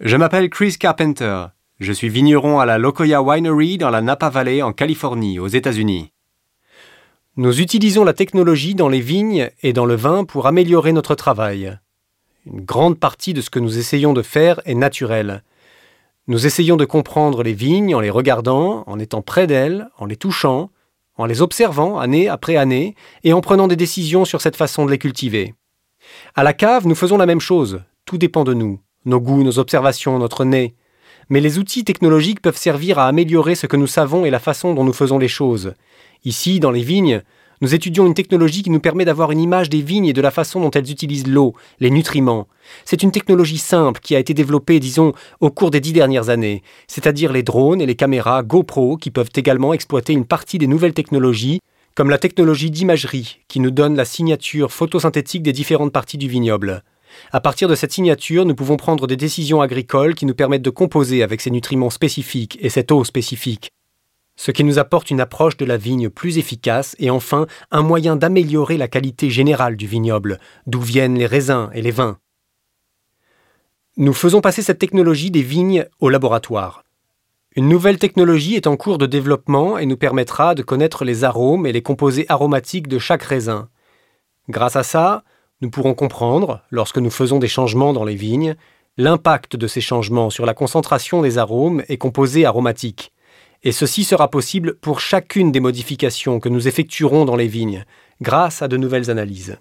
Je m'appelle Chris Carpenter. Je suis vigneron à la Locoya Winery dans la Napa Valley en Californie, aux États-Unis. Nous utilisons la technologie dans les vignes et dans le vin pour améliorer notre travail. Une grande partie de ce que nous essayons de faire est naturelle. Nous essayons de comprendre les vignes en les regardant, en étant près d'elles, en les touchant, en les observant année après année et en prenant des décisions sur cette façon de les cultiver. À la cave, nous faisons la même chose. Tout dépend de nous nos goûts, nos observations, notre nez. Mais les outils technologiques peuvent servir à améliorer ce que nous savons et la façon dont nous faisons les choses. Ici, dans les vignes, nous étudions une technologie qui nous permet d'avoir une image des vignes et de la façon dont elles utilisent l'eau, les nutriments. C'est une technologie simple qui a été développée, disons, au cours des dix dernières années, c'est-à-dire les drones et les caméras GoPro qui peuvent également exploiter une partie des nouvelles technologies, comme la technologie d'imagerie qui nous donne la signature photosynthétique des différentes parties du vignoble. À partir de cette signature, nous pouvons prendre des décisions agricoles qui nous permettent de composer avec ces nutriments spécifiques et cette eau spécifique. Ce qui nous apporte une approche de la vigne plus efficace et enfin un moyen d'améliorer la qualité générale du vignoble, d'où viennent les raisins et les vins. Nous faisons passer cette technologie des vignes au laboratoire. Une nouvelle technologie est en cours de développement et nous permettra de connaître les arômes et les composés aromatiques de chaque raisin. Grâce à ça, nous pourrons comprendre, lorsque nous faisons des changements dans les vignes, l'impact de ces changements sur la concentration des arômes et composés aromatiques. Et ceci sera possible pour chacune des modifications que nous effectuerons dans les vignes, grâce à de nouvelles analyses.